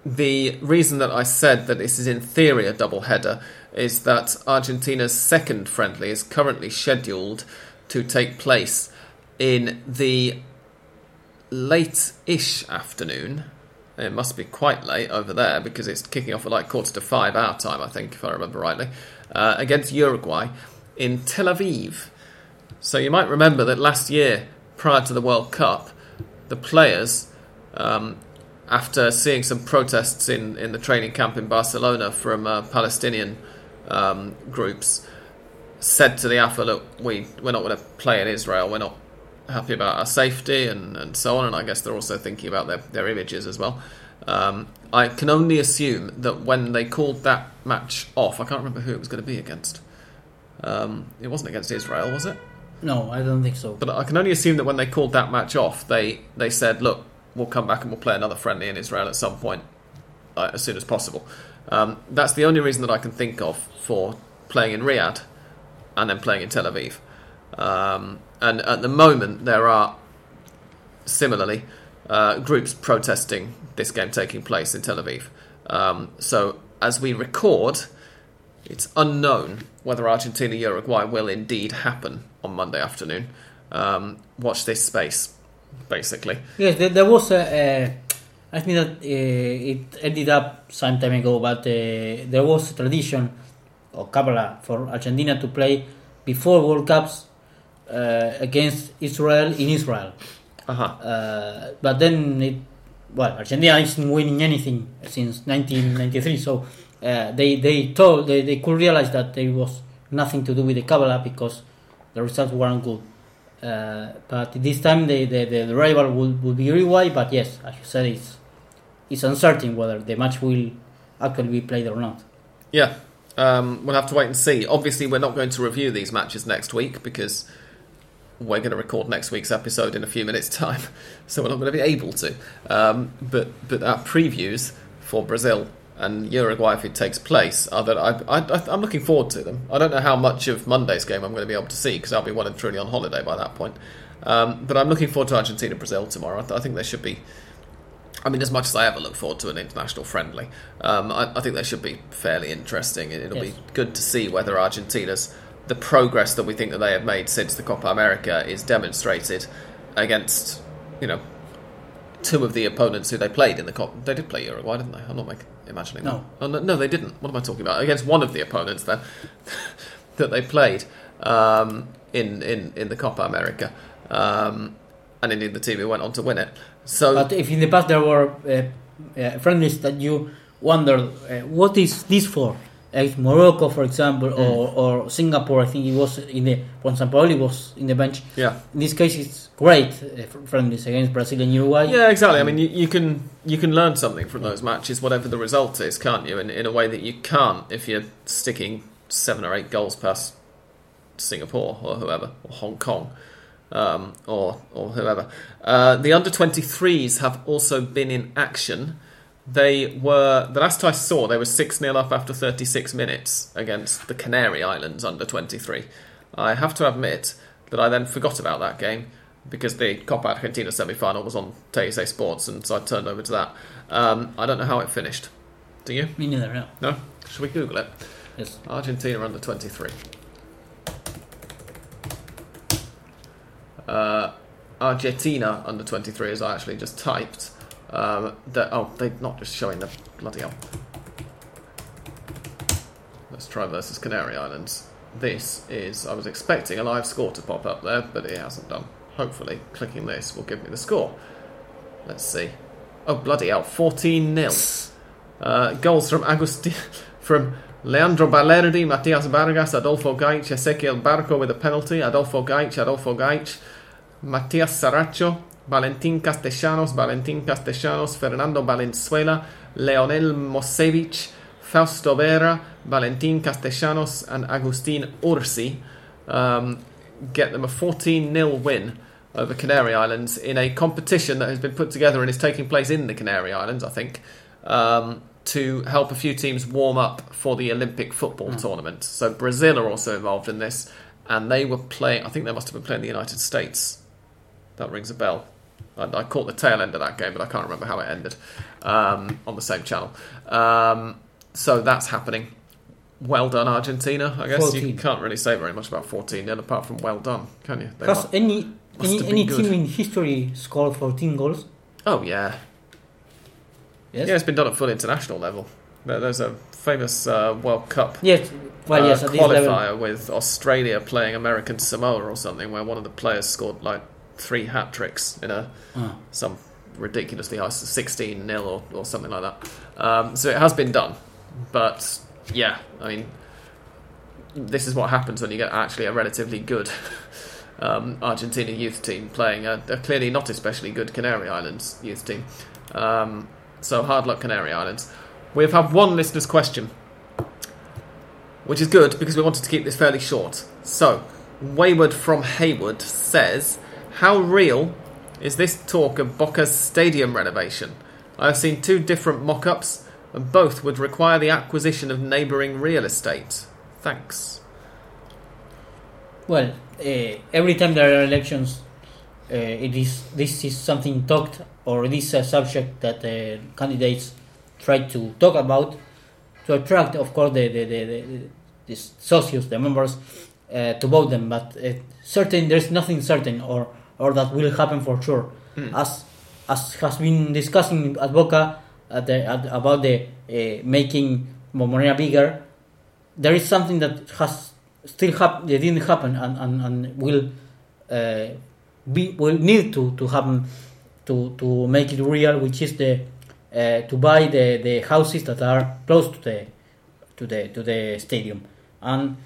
the reason that I said that this is in theory a double header is that Argentina's second friendly is currently scheduled to take place in the late-ish afternoon. It must be quite late over there because it's kicking off at like quarter to five our time, I think, if I remember rightly, uh, against Uruguay in Tel Aviv. So you might remember that last year, prior to the World Cup, the players, um, after seeing some protests in, in the training camp in Barcelona from uh, Palestinian um, groups, said to the AFA, look, we, we're not going to play in Israel, we're not happy about our safety and, and so on, and I guess they're also thinking about their, their images as well. Um, I can only assume that when they called that match off, I can't remember who it was going to be against. Um, it wasn't against Israel, was it? No, I don't think so. But I can only assume that when they called that match off, they, they said, look, we'll come back and we'll play another friendly in Israel at some point, uh, as soon as possible. Um, that's the only reason that I can think of for playing in Riyadh and then playing in Tel Aviv. Um, and at the moment, there are similarly uh, groups protesting this game taking place in Tel Aviv. Um, so as we record, it's unknown whether Argentina Uruguay will indeed happen on Monday afternoon. Um, watch this space, basically. Yes, there, there was a. a I think that uh, it ended up some time ago, but uh, there was a tradition or Kabbalah for Argentina to play before World Cups uh, against Israel in Israel. Uh-huh. Uh, but then it, well, Argentina isn't winning anything since 1993, so uh, they they told they, they could realize that there was nothing to do with the Kabbalah because the results weren't good. Uh, but this time the, the, the rival will, will be Uruguay, but yes, as you said, it's it's uncertain whether the match will actually be played or not. Yeah, um, we'll have to wait and see. Obviously, we're not going to review these matches next week because we're going to record next week's episode in a few minutes' time, so we're not going to be able to. Um, but but our previews for Brazil and Uruguay, if it takes place, are that I, I, I'm looking forward to them. I don't know how much of Monday's game I'm going to be able to see because I'll be well and truly on holiday by that point. Um, but I'm looking forward to Argentina Brazil tomorrow. I, th- I think there should be I mean, as much as I ever look forward to an international friendly, um, I, I think they should be fairly interesting. It- It'll Yes. be good to see whether Argentina's the progress that we think that they have made since the Copa America is demonstrated against, you know, two of the opponents who they played in the Copa. They did play Uruguay, didn't they? I'm not making, imagining No. that. Oh, no, no, they didn't. What am I talking about? Against one of the opponents then that they played um, in, in in the Copa America, um, and indeed the team who went on to win it. So But if in the past there were uh, uh, friendlies that you wondered, uh, what is this for? Like Morocco, for example, or, or Singapore, I think it was in the when Sampaoli was in the bench. yeah. In this case, it's great uh, friendlies against Brazil and Uruguay. Yeah, exactly. I mean, you, you can you can learn something from those matches, whatever the result is, can't you? In, in a way that you can't if you're sticking seven or eight goals past Singapore or whoever or Hong Kong. um, or or whoever. Uh, the under 23s have also been in action. They were the last I saw they were six 0 up after 36 minutes against the Canary Islands under 23. I have to admit that I then forgot about that game because the Copa Argentina semi-final was on TyC Sports, and so I turned over to that. Um, I don't know how it finished. Do you? Me neither. No. No. Should we Google it? Yes. Argentina under 23. Uh, Argentina under 23, as I actually just typed. Um, oh, they're not just showing the bloody hell. Let's try versus Canary Islands. This is, I was expecting a live score to pop up there, but it hasn't done. Hopefully, clicking this will give me the score. Let's see. Oh, bloody hell, 14 0. Uh, goals from Agustin, from Leandro Balerdi, Matias Vargas, Adolfo Gaich, Ezequiel Barco with a penalty, Adolfo Gaich, Adolfo Gaich, Matias Zaracho, Valentin Castellanos, Valentin Castellanos, Fernando Valenzuela, Leonel Mosevich, Fausto Vera, Valentin Castellanos, and Agustin Urzi um, get them a 14 0 win over Canary Islands in a competition that has been put together and is taking place in the Canary Islands, I think, um, to help a few teams warm up for the Olympic football tournament. So Brazil are also involved in this, and they were playing, I think they must have been playing the United States. That rings a bell. I, I caught the tail end of that game, but I can't remember how it ended um, on the same channel. Um, so that's happening. Well done, Argentina. I guess you can't really say very much about 14 0 apart from well done, can you? Has any any, any good. team in history scored 14 goals? Oh, yeah. Yes. Yeah, it's been done at full international level. There's a famous uh, World Cup Yes. Well, uh, yes. At this level. qualifier with Australia playing American Samoa or something, where one of the players scored like three hat tricks in a Ah. some ridiculously high 16 nil or, or something like that. Um, so it has been done, but yeah, I mean, this is what happens when you get actually a relatively good um, Argentina youth team playing a, a clearly not especially good Canary Islands youth team. Um, so hard luck, Canary Islands. We've had one listener's question, which is good because we wanted to keep this fairly short. So, Wayward from Haywood says, How real is this talk of Boca's stadium renovation? I have seen two different mock ups, and both would require the acquisition of neighbouring real estate. Thanks. Well, uh, every time there are elections, uh, it is this is something talked or this is a subject that uh, candidates try to talk about to attract, of course, the the the, the, the socios, the members, uh, to vote them. But certain there's nothing certain or or that will happen for sure, as as has been discussing at Boca at the, at, about the uh, making Momorea bigger there is something that has still hap- that didn't happen and, and, and will uh, be will need to, to happen to, to make it real, which is the uh, to buy the, the houses that are close to the to the to the stadium. And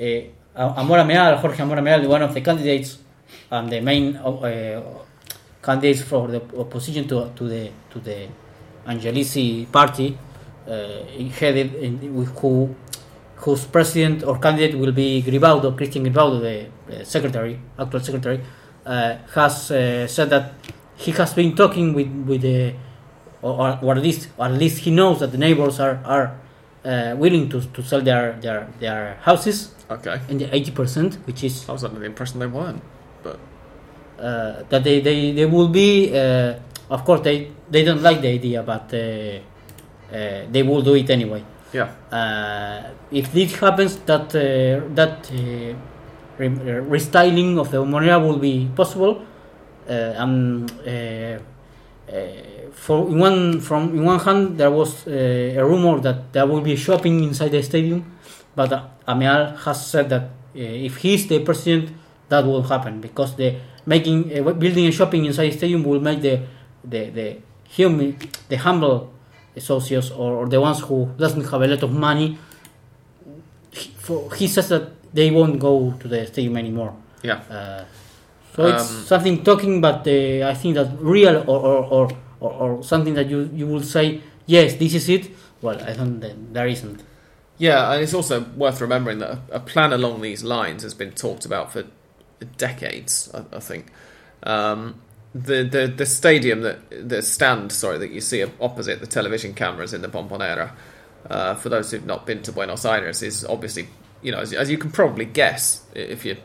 uh, Amor Ameal, Jorge Amor Ameal, one of the candidates and the main uh, candidates for the opposition to to the to the Angelici party, uh, headed in, who whose president or candidate will be Gribaudo, Christian Gribaudo, the uh, secretary, actual secretary, uh, has uh, said that he has been talking with with the or, or at least or at least he knows that the neighbors are are uh, willing to, to sell their, their their houses Okay. in the eighty percent, which is I was under the impression they weren't, but uh, that they, they, they will be uh, of course they, they don't like the idea but uh, uh, they will do it anyway yeah. uh, if this happens that uh, that uh, re- restyling of the monera will be possible uh, and uh, uh, for in one from in one hand there was uh, a rumor that there will be shopping inside the stadium but uh, Ameal has said that uh, if he's the president that will happen because the making uh, building a shopping inside the stadium will make the the the hum- the humble socios or, or the ones who doesn't have a lot of money he, for, he says that they won't go to the stadium anymore. Yeah. uh, so it's Um, something talking but uh, I think that real or or, or, or, or something that you, you will say yes this is it. Well I don't there isn't. Yeah, and it's also worth remembering that a plan along these lines has been talked about for decades, I, I think. Um, the, the the stadium that the stand sorry that you see opposite the television cameras in the Bombonera, uh, for those who've not been to Buenos Aires, is obviously you know as, as you can probably guess if you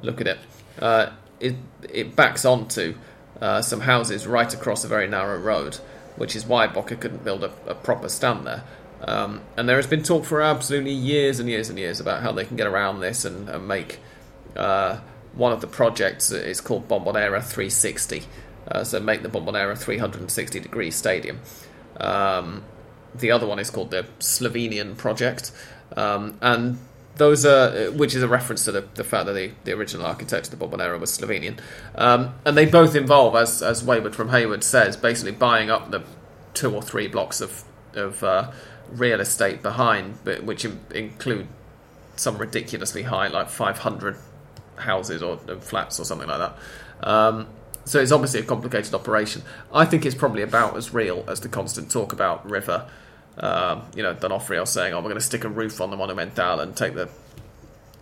look at it, uh, it it backs onto uh, some houses right across a very narrow road, which is why Boca couldn't build a, a proper stand there. Um, and there has been talk for absolutely years and years and years about how they can get around this and, and make uh, one of the projects is called Bombonera 360. Uh, so make the Bombonera 360 degree stadium. Um, the other one is called the Slovenian project, um, and those are which is a reference to the, the fact that the, the original architect of the Bombonera was Slovenian, um, and they both involve, as as Wayward from Hayward says, basically buying up the two or three blocks of of uh, real estate behind, but which include some ridiculously high, like 500 houses or flats or something like that. Um, so it's obviously a complicated operation. I think it's probably about as real as the constant talk about River. Um, you know, D'Onofrio saying, "Oh, we're going to stick a roof on the Monumental and take the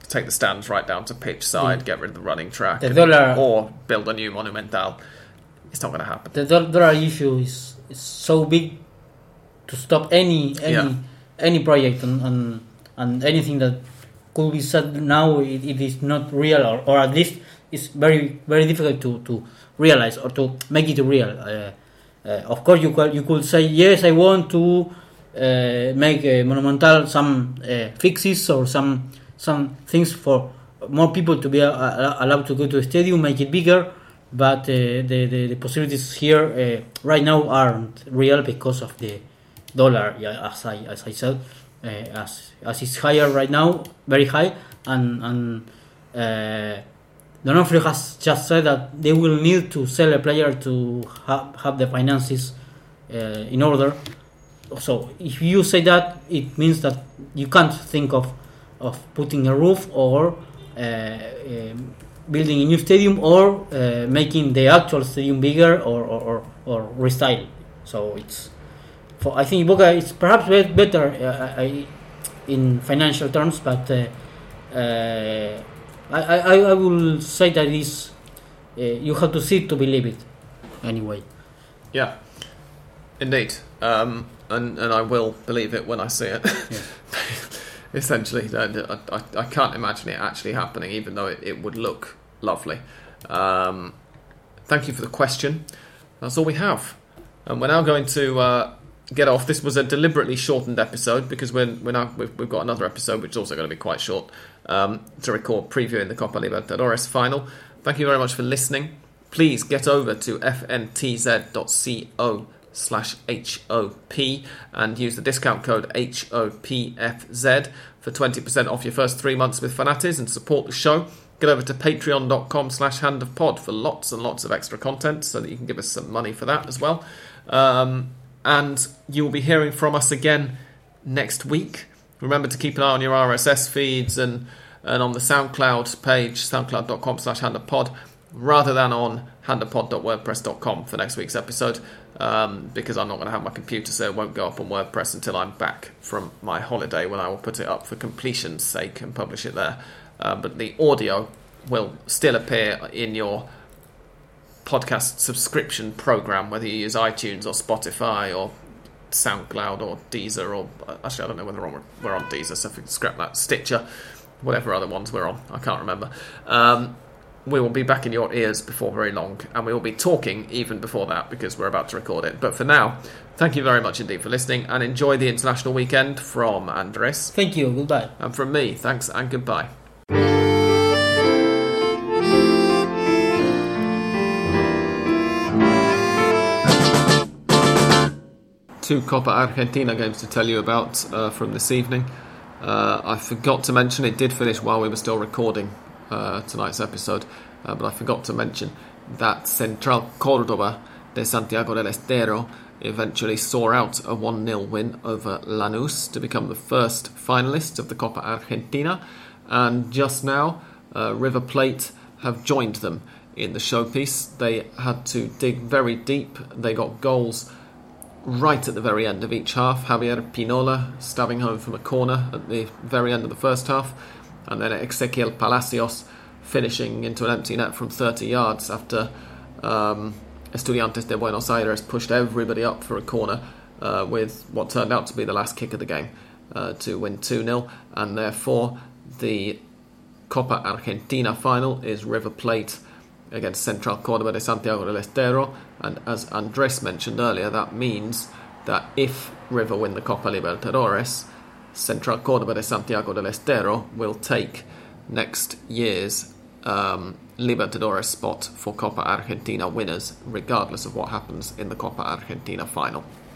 take the stands right down to pitch side, mm. get rid of the running track, the dollar, or build a new Monumental." It's not going to happen. The dollar issue is, is so big to stop any any yeah. any project and, and and anything that could be said now it, it is not real or, or at least it's very very difficult to, to realize or to make it real. Uh, uh, of course, you could you could say yes, I want to uh, make a monumental some uh, fixes or some some things for more people to be allowed to go to the stadium, make it bigger. But uh, the, the, the possibilities here uh, right now aren't real because of the dollar, as I as I said. Uh, as as it's higher right now, very high, and and uh, D'Onofrio has just said that they will need to sell a player to have, have the finances uh, in order. So if you say that, it means that you can't think of of putting a roof or uh, um, building a new stadium or uh, making the actual stadium bigger or or, or, or restyle. So it's for I think Boca is perhaps better uh, I, in financial terms, but uh, uh, I, I, I will say that is uh, you have to see it to believe it. Anyway. Yeah, indeed, um, and and I will believe it when I see it. Yeah. Essentially, I, I, I, can't imagine it actually happening, even though it, it would look lovely. Um, thank you for the question. That's all we have. And we're now going to uh, get off. This was a deliberately shortened episode because we're now, we've, we've got another episode which is also going to be quite short um, to record previewing the Copa Libertadores final. Thank you very much for listening. Please get over to fntz.co slash HOP and use the discount code HOPFZ for 20% off your first three months with Fanatiz and support the show. Get over to patreon.com slash hand of pod for lots and lots of extra content so that you can give us some money for that as well. Um, and you will be hearing from us again next week. Remember to keep an eye on your RSS feeds and, and on the SoundCloud page, soundcloud.com slash handofpod, rather than on handofpod.wordpress.com for next week's episode, um, because I'm not going to have my computer, so it won't go up on WordPress until I'm back from my holiday when I will put it up for completion's sake and publish it there. Uh, but the audio will still appear in your podcast subscription program, whether you use iTunes or Spotify or SoundCloud or Deezer or actually I don't know whether we're on, we're on Deezer, so if we scrap that Stitcher, whatever other ones we're on, I can't remember. Um, we will be back in your ears before very long, and we will be talking even before that because we're about to record it. But for now, thank you very much indeed for listening, and enjoy the international weekend from Andres. Thank you. Goodbye. And from me, thanks and goodbye. Two Copa Argentina games to tell you about uh, from this evening. Uh, I forgot to mention it did finish while we were still recording uh, tonight's episode, uh, but I forgot to mention that Central Cordoba de Santiago del Estero eventually saw out a 1 0 win over Lanús to become the first finalists of the Copa Argentina. And just now, uh, River Plate have joined them in the showpiece. They had to dig very deep, they got goals right at the very end of each half. Javier Pinola stabbing home from a corner at the very end of the first half, and then Exequiel Palacios finishing into an empty net from 30 yards after um, Estudiantes de Buenos Aires pushed everybody up for a corner uh, with what turned out to be the last kick of the game uh, to win 2 0, and therefore the Copa Argentina final is River Plate against Central Cordoba de Santiago del Estero, and as Andres mentioned earlier, that means that if River win the Copa Libertadores, Central Cordoba de Santiago del Estero will take next year's um, Libertadores spot for Copa Argentina winners, regardless of what happens in the Copa Argentina final.